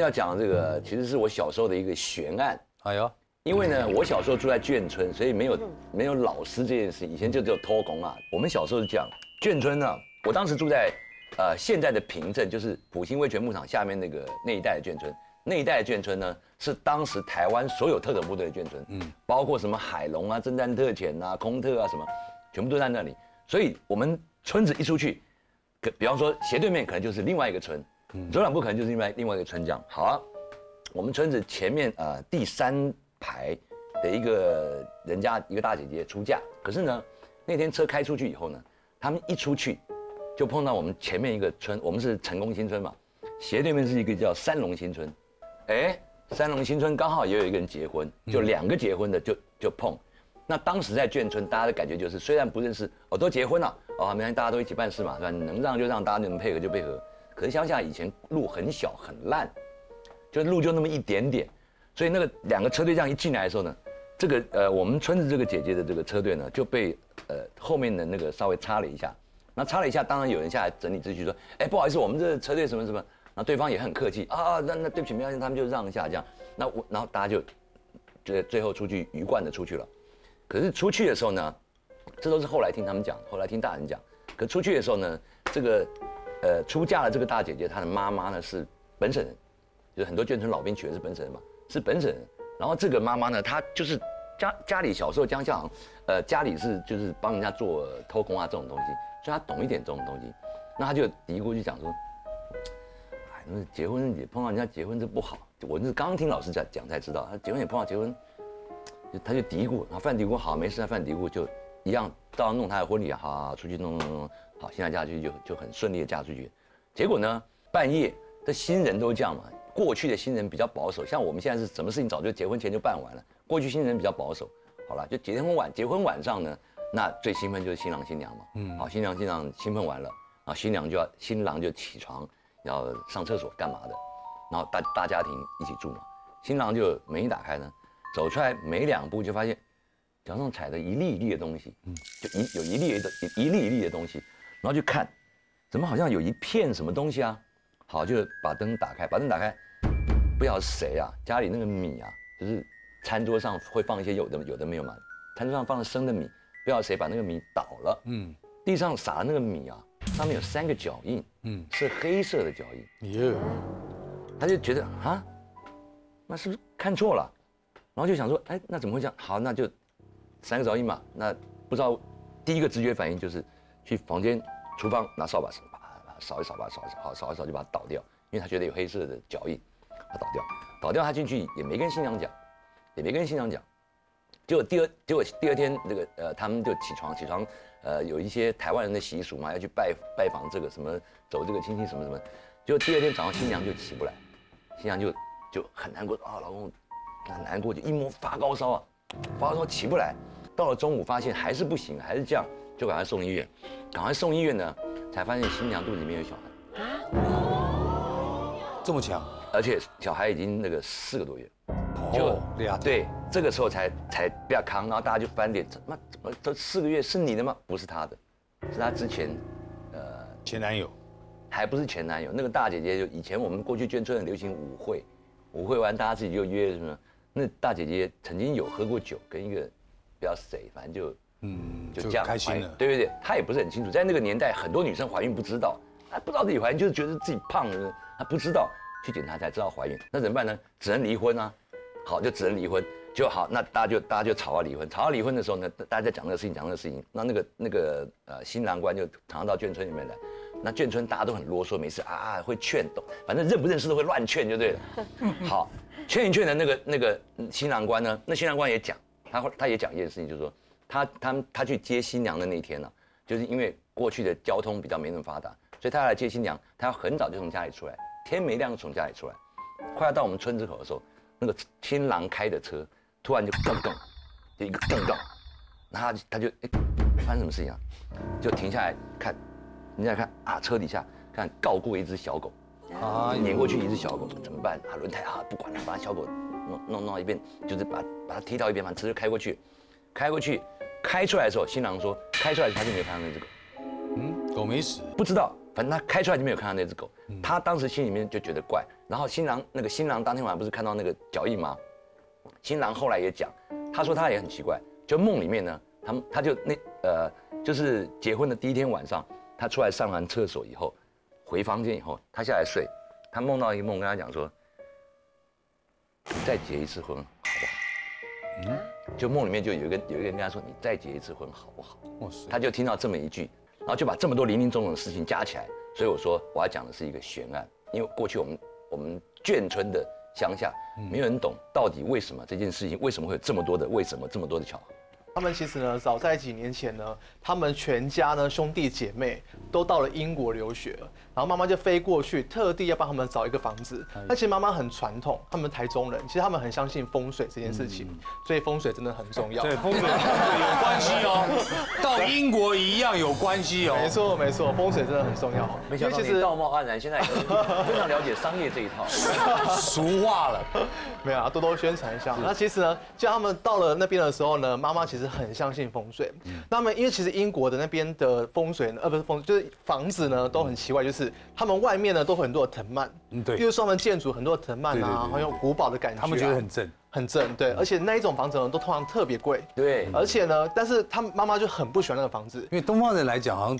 要讲这个，其实是我小时候的一个悬案。哎呦，因为呢，我小时候住在眷村，所以没有没有老师这件事。以前就只有托工啊。我们小时候是这样，眷村呢，我当时住在呃现在的平镇，就是普兴威权牧场下面那个那一带的眷村。那一带的眷村呢，是当时台湾所有特种部队的眷村，嗯，包括什么海龙啊、侦探特遣啊、空特啊什么，全部都在那里。所以我们村子一出去，可比方说斜对面可能就是另外一个村，走两步可能就是另外另外一个村这样。好啊，我们村子前面呃第三排的一个人家一个大姐姐出嫁，可是呢那天车开出去以后呢，他们一出去就碰到我们前面一个村，我们是成功新村嘛，斜对面是一个叫三龙新村，哎，三龙新村刚好也有一个人结婚，就两个结婚的就就碰。那当时在眷村，大家的感觉就是，虽然不认识，哦，都结婚了，哦，没关系，大家都一起办事嘛，是吧？能让就让，大家能配合就配合。可是乡下以前路很小很烂，就路就那么一点点，所以那个两个车队这样一进来的时候呢，这个呃我们村子这个姐姐的这个车队呢就被呃后面的那个稍微擦了一下，那擦了一下，当然有人下来整理秩序说，哎，不好意思，我们这车队什么什么，那对方也很客气啊，那那对不起，没关系，他们就让一下这样，那我然后大家就就最后出去鱼贯的出去了。可是出去的时候呢，这都是后来听他们讲，后来听大人讲。可出去的时候呢，这个，呃，出嫁的这个大姐姐，她的妈妈呢是本省人，就是很多眷村老兵娶的是本省人嘛，是本省人。然后这个妈妈呢，她就是家家里小时候江夏，呃，家里是就是帮人家做偷工啊这种东西，所以她懂一点这种东西。那她就嘀咕就讲说，哎，那结婚也碰到人家结婚这不好。我是刚听老师讲讲才知道，她结婚也碰到结婚。就他就嘀咕，然后犯嘀咕，好，没事，犯嘀咕就一样，到弄他的婚礼，好，出去弄弄弄，好，现在嫁出去就就很顺利的嫁出去。结果呢，半夜这新人都这样嘛，过去的新人比较保守，像我们现在是什么事情早就结婚前就办完了，过去新人比较保守，好了，就结婚晚，结婚晚上呢，那最兴奋就是新郎新娘嘛，嗯，好，新郎新娘兴奋完了，然后新娘就要新郎就起床要上厕所干嘛的，然后大大家庭一起住嘛，新郎就门一打开呢。走出来没两步，就发现脚上踩着一粒一粒的东西，嗯，就一有一粒的一一粒一粒的东西，然后就看，怎么好像有一片什么东西啊？好，就把灯打开，把灯打开，不知道是谁啊？家里那个米啊，就是餐桌上会放一些有的有的没有嘛？餐桌上放了生的米，不知道谁把那个米倒了，嗯，地上撒的那个米啊，上面有三个脚印，嗯，是黑色的脚印，耶，他就觉得啊，那是不是看错了？然后就想说，哎，那怎么会这样？好，那就三个脚印嘛。那不知道第一个直觉反应就是去房间、厨房拿扫把把扫一扫，把它扫一扫，好扫一扫就把它倒掉，因为他觉得有黑色的脚印，他倒掉，倒掉他进去也没跟新娘讲，也没跟新娘讲。结果第二，结果第二天那个呃，他们就起床，起床呃，有一些台湾人的习俗嘛，要去拜拜访这个什么走这个亲戚什么什么。结果第二天早上新娘就起不来，新娘就就很难过啊，老公。那难过就一摸发高烧啊，发高烧起不来，到了中午发现还是不行，还是这样，就赶快送医院。赶快送医院呢，才发现新娘肚子里面有小孩啊，这么强，而且小孩已经那个四个多月，就对，这个时候才才不要扛，然后大家就翻脸，怎么怎么这四个月是你的吗？不是他的，是他之前呃前男友，还不是前男友，那个大姐姐就以前我们过去眷村很流行舞会，舞会完大家自己就约什么。那大姐姐曾经有喝过酒，跟一个不知道谁，反正就嗯，就这样开心了。对对对，他也不是很清楚，在那个年代，很多女生怀孕不知道，她不知道自己怀孕，就是觉得自己胖了，她不知道去检查才知道怀孕，那怎么办呢？只能离婚啊。好，就只能离婚就好。那大家就大家就吵啊离婚，吵到离婚的时候呢，大家在讲那个事情，讲那个事情，那那个那个呃新郎官就常常到眷村里面来。那眷村大家都很啰嗦，没事啊会劝懂，反正认不认识都会乱劝就对了。好，劝一劝的那个那个新郎官呢，那新郎官也讲，他他也讲一件事情，就是说他他他去接新娘的那天呢，就是因为过去的交通比较没那么发达，所以他要来接新娘，他要很早就从家里出来，天没亮就从家里出来，快要到我们村子口的时候，那个新郎开的车突然就咚咚，就一个咚咚，然后他就哎发生什么事情啊？就停下来看。你再看啊，车底下看告过一只小狗，啊，碾过去一只小狗，怎么办？啊，轮胎啊，不管了，把小狗弄弄弄到一边，就是把把它踢到一边，把车就开过去，开过去，开出来的时候，新郎说开出来他就没有看到那只狗，嗯，狗没死，不知道，反正他开出来就没有看到那只狗，他当时心里面就觉得怪。然后新郎那个新郎当天晚上不是看到那个脚印吗？新郎后来也讲，他说他也很奇怪，就梦里面呢，他他就那呃，就是结婚的第一天晚上，他出来上完厕所以后，回房间以后，他下来睡，他梦到一个梦，跟他讲说，你再结一次婚好不好？嗯，就梦里面就有一个有一个人跟他说，你再结一次婚好不好？哇塞，他就听到这么一句，然后就把这么多林林总总的事情加起来，所以我说我要讲的是一个悬案，因为过去我们我们眷村的。乡下没有人懂到底为什么这件事情为什么会有这么多的为什么这么多的巧合。他们其实呢，早在几年前呢，他们全家呢兄弟姐妹都到了英国留学，然后妈妈就飞过去，特地要帮他们找一个房子。那其实妈妈很传统，他们台中人，其实他们很相信风水这件事情，所以风水真的很重要。对，风水有关系哦，到英国一样有关系哦。没错没错，风水真的很重要。没想到你道貌岸然，现在非常了解商业这一套，俗话了。没有啊，多多宣传一下。那其实呢，就他们到了那边的时候呢，妈妈其实。很相信风水，那么因为其实英国的那边的风水呢，呃不是风，就是房子呢都很奇怪，就是他们外面呢都很多的藤蔓，嗯对，比如说他们建筑很多的藤蔓啊，很有古堡的感觉，他们觉得很正，很正，对，而且那一种房子呢都通常特别贵，对，而且呢，但是他妈妈就很不喜欢那个房子，因为东方人来讲好像。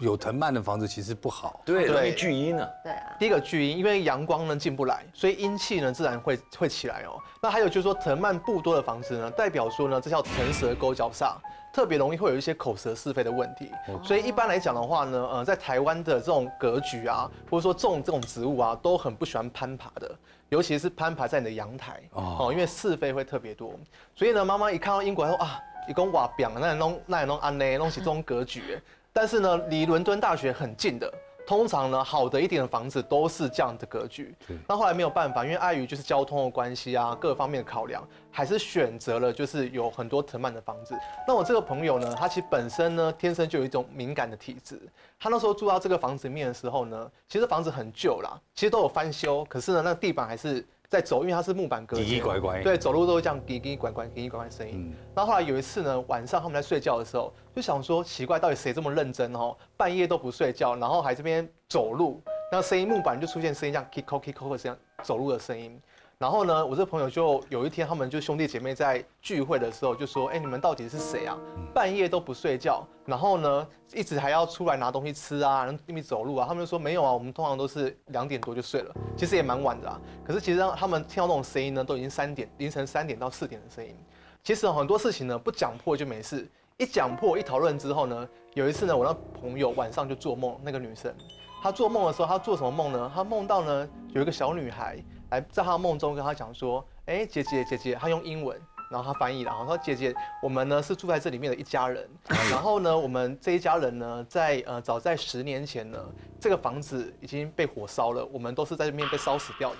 有藤蔓的房子其实不好，对，容易聚阴呢。对啊，第一个聚阴，因为阳光呢进不来，所以阴气呢自然会会起来哦。那还有就是说藤蔓不多的房子呢，代表说呢这叫腾蛇勾脚煞，特别容易会有一些口舌是非的问题。所以一般来讲的话呢，呃，在台湾的这种格局啊，或者说种这种植物啊，都很不喜欢攀爬的，尤其是攀爬在你的阳台哦，因为是非会特别多。所以呢，妈妈一看到英国，说啊，一公瓦表，那弄那弄安内，弄起这种格局。但是呢，离伦敦大学很近的，通常呢，好的一点的房子都是这样的格局。那后来没有办法，因为碍于就是交通的关系啊，各方面的考量，还是选择了就是有很多藤蔓的房子。那我这个朋友呢，他其实本身呢，天生就有一种敏感的体质。他那时候住到这个房子里面的时候呢，其实房子很旧啦，其实都有翻修，可是呢，那地板还是。在走，因为它是木板隔间，对，走路都会这样叽叽拐拐、叽叽拐拐声音。然后后来有一次呢，晚上他们在睡觉的时候，就想说奇怪，到底谁这么认真哦，半夜都不睡觉，然后还这边走路，那声音木板就出现声音，像 k i k o k i k o 这样走路的声音。然后呢，我这朋友就有一天，他们就兄弟姐妹在聚会的时候就说：“哎，你们到底是谁啊？半夜都不睡觉，然后呢，一直还要出来拿东西吃啊，然后一直走路啊。”他们就说：“没有啊，我们通常都是两点多就睡了，其实也蛮晚的啊。可是其实让他们听到那种声音呢，都已经三点凌晨三点到四点的声音。其实很多事情呢，不讲破就没事，一讲破一讨论之后呢，有一次呢，我那朋友晚上就做梦，那个女生，她做梦的时候，她做什么梦呢？她梦到呢有一个小女孩。来在他梦中跟他讲说，哎，姐姐姐姐，他用英文，然后他翻译了，然后说姐姐，我们呢是住在这里面的一家人，然后呢，我们这一家人呢，在呃早在十年前呢，这个房子已经被火烧了，我们都是在这边被烧死掉的。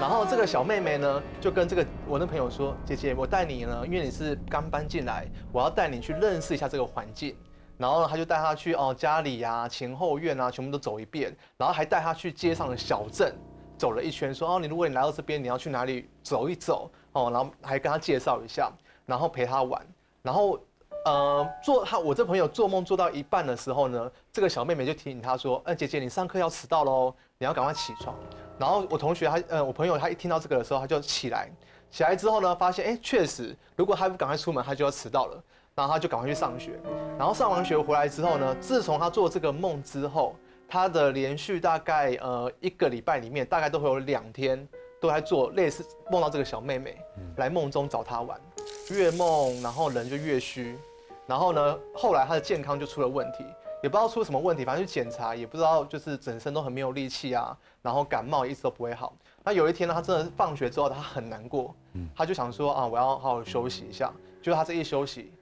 然后这个小妹妹呢，就跟这个我的朋友说，姐姐，我带你呢，因为你是刚搬进来，我要带你去认识一下这个环境。然后呢，他就带她去哦家里呀、前后院啊，全部都走一遍，然后还带她去街上的小镇。走了一圈，说哦，你如果你来到这边，你要去哪里走一走哦，然后还跟他介绍一下，然后陪他玩，然后呃做他我这朋友做梦做到一半的时候呢，这个小妹妹就提醒他说，哎姐姐你上课要迟到喽，你要赶快起床。然后我同学他呃我朋友他一听到这个的时候，他就起来，起来之后呢，发现哎确实如果他不赶快出门，他就要迟到了，然后他就赶快去上学，然后上完学回来之后呢，自从他做这个梦之后。他的连续大概呃一个礼拜里面，大概都会有两天都在做类似梦到这个小妹妹来梦中找他玩，越梦然后人就越虚，然后呢后来他的健康就出了问题，也不知道出什么问题，反正去检查也不知道就是整身都很没有力气啊，然后感冒一直都不会好。那有一天呢，他真的放学之后他很难过，他就想说啊我要好好休息一下，就他这一休息。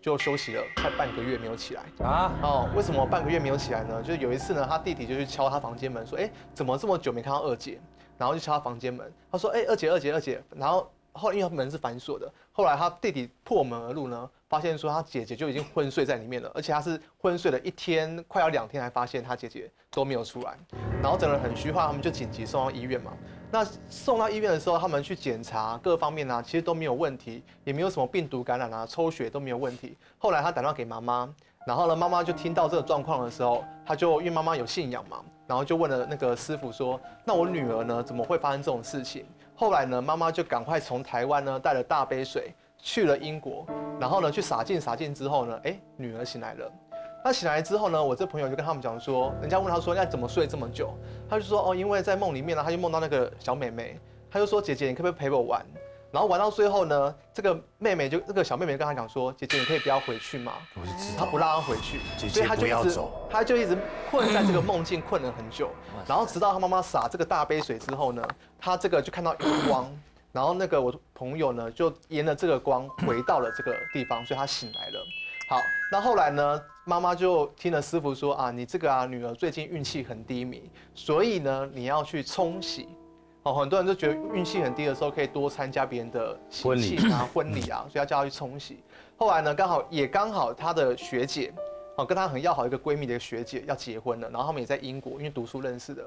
就休息了快半个月没有起来啊哦，为什么半个月没有起来呢？就是有一次呢，他弟弟就去敲他房间门，说：“哎，怎么这么久没看到二姐？”然后就敲他房间门，他说：“哎，二姐，二姐，二姐。”然后后因为门是反锁的，后来他弟弟破门而入呢，发现说他姐姐就已经昏睡在里面了，而且他是昏睡了一天，快要两天，才发现他姐姐都没有出来，然后整个人很虚化，他们就紧急送到医院嘛。那送到医院的时候，他们去检查各方面啊，其实都没有问题，也没有什么病毒感染啊，抽血都没有问题。后来他打电话给妈妈，然后呢，妈妈就听到这个状况的时候，他就因为妈妈有信仰嘛，然后就问了那个师傅说：“那我女儿呢，怎么会发生这种事情？”后来呢，妈妈就赶快从台湾呢带了大杯水去了英国，然后呢去撒进撒进之后呢，哎，女儿醒来了。那醒来之后呢，我这朋友就跟他们讲说，人家问他说，那怎么睡这么久？他就说，哦，因为在梦里面呢，他就梦到那个小妹妹，他就说，姐姐，你可不可以陪我玩？然后玩到最后呢，这个妹妹就这个小妹妹跟他讲说，姐姐，你可以不要回去吗？我是知他不让他回去，姐姐所以他就一直不要走他就一直困在这个梦境困了很久，然后直到他妈妈洒这个大杯水之后呢，他这个就看到一个光，然后那个我朋友呢就沿着这个光 回到了这个地方，所以他醒来了。好，那后来呢，妈妈就听了师傅说啊，你这个啊女儿最近运气很低迷，所以呢你要去冲洗。哦，很多人都觉得运气很低的时候可以多参加别人的喜婚礼庆啊、婚礼啊，所以要叫她去冲洗。后来呢，刚好也刚好她的学姐，哦，跟她很要好一个闺蜜的一个学姐要结婚了，然后他们也在英国，因为读书认识的。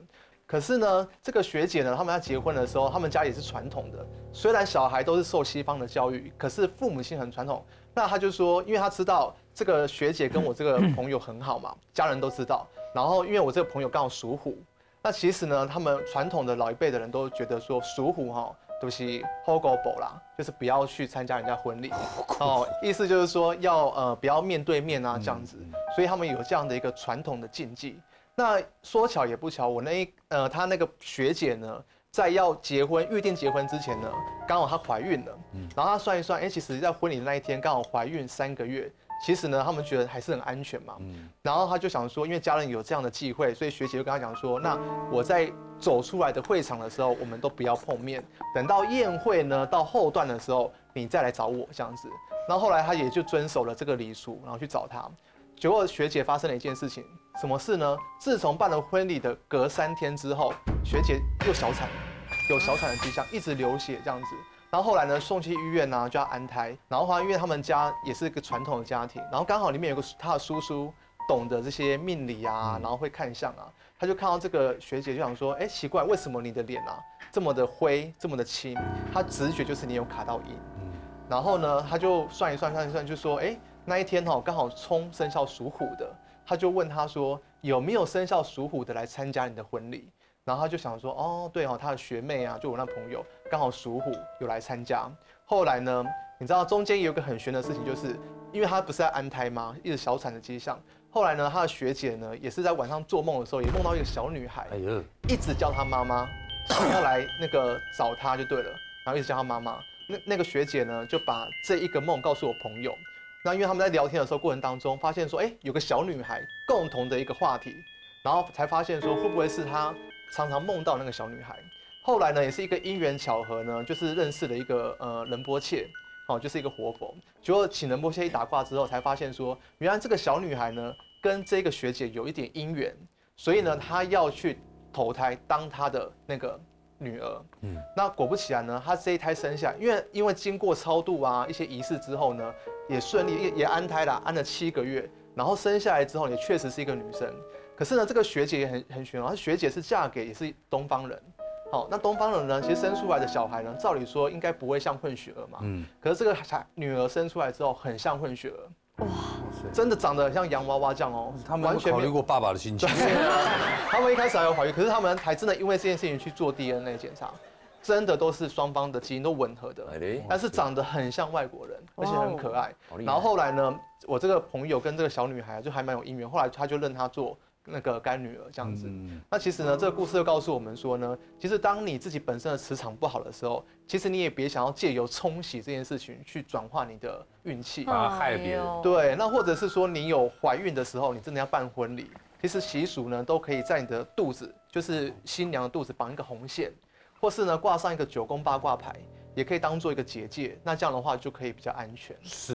可是呢，这个学姐呢，他们要结婚的时候，他们家也是传统的。虽然小孩都是受西方的教育，可是父母亲很传统。那他就说，因为他知道这个学姐跟我这个 朋友很好嘛，家人都知道。然后因为我这个朋友刚好属虎，那其实呢，他们传统的老一辈的人都觉得说属虎哈，都是 h o g o b o 啦，就是不要去参加人家婚礼哦，意思就是说要呃不要面对面啊这样子，所以他们有这样的一个传统的禁忌。那说巧也不巧，我那一呃她那个学姐呢，在要结婚预定结婚之前呢，刚好她怀孕了，嗯然后她算一算，哎、其实在婚礼的那一天刚好怀孕三个月。其实呢，他们觉得还是很安全嘛。嗯然后她就想说，因为家人有这样的忌讳，所以学姐就跟她讲说，那我在走出来的会场的时候，我们都不要碰面。等到宴会呢到后段的时候，你再来找我这样子。然后后来她也就遵守了这个礼俗，然后去找他。结果学姐发生了一件事情，什么事呢？自从办了婚礼的隔三天之后，学姐又小产，有小产的迹象，一直流血这样子。然后后来呢，送去医院呢、就要安胎。然后后来因为他们家也是一个传统的家庭，然后刚好里面有个他的叔叔懂得这些命理啊，然后会看相啊，他就看到这个学姐就想说，哎，奇怪，为什么你的脸啊这么的灰，这么的青？他直觉就是你有卡到阴。然后呢，他就算一算算一算，就说，哎，那一天哈、刚好冲生肖属虎的，他就问他说，有没有生肖属虎的来参加你的婚礼？然后他就想说，哦，对哦，他的学妹啊，就我那朋友刚好属虎，有来参加。后来呢，你知道中间有一个很悬的事情，就是因为他不是在安胎吗？一直小产的迹象。后来呢，他的学姐呢，也是在晚上做梦的时候，也梦到一个小女孩，哎呦，一直叫她妈妈，想要来那个找她就对了，然后一直叫她妈妈。那那个学姐呢，就把这一个梦告诉我朋友。那因为他们在聊天的时候过程当中，发现说，哎，有个小女孩共同的一个话题，然后才发现说，会不会是她常常梦到那个小女孩？后来呢，也是一个因缘巧合呢，就是认识了一个呃仁波切，哦，就是一个活佛。结果请仁波切一打卦之后，才发现说，原来这个小女孩呢，跟这个学姐有一点姻缘，所以呢，她要去投胎当她的那个女儿。嗯，那果不其然呢，她这一胎生下，因为因为经过超度啊一些仪式之后呢，也顺利也也安胎了，安了七个月，然后生下来之后也确实是一个女生。可是呢，这个学姐也很很玄哦，她学姐是嫁给也是东方人。好，那东方人呢，其实生出来的小孩呢，照理说应该不会像混血儿嘛。嗯。可是这个孩女儿生出来之后，很像混血儿。哇！真的长得很像洋娃娃这样哦。他们完全考虑过爸爸的心情。他们一开始还有怀疑，可是他们还真的因为这件事情去做 DNA 检查，真的都是双方的基因都吻合的。但是长得很像外国人，而且很可爱。然后后来呢，我这个朋友跟这个小女孩就还蛮有姻缘，后来他就认她做那个干女儿这样子。那其实呢，这个故事又告诉我们说呢，其实当你自己本身的磁场不好的时候，其实你也别想要借由冲洗这件事情去转化你的运气。啊害别人对，那或者是说你有怀孕的时候，你真的要办婚礼，其实习俗呢都可以在你的肚子，就是新娘的肚子绑一个红线，或是呢挂上一个九宫八卦牌，也可以当做一个结界。那这样的话就可以比较安全。是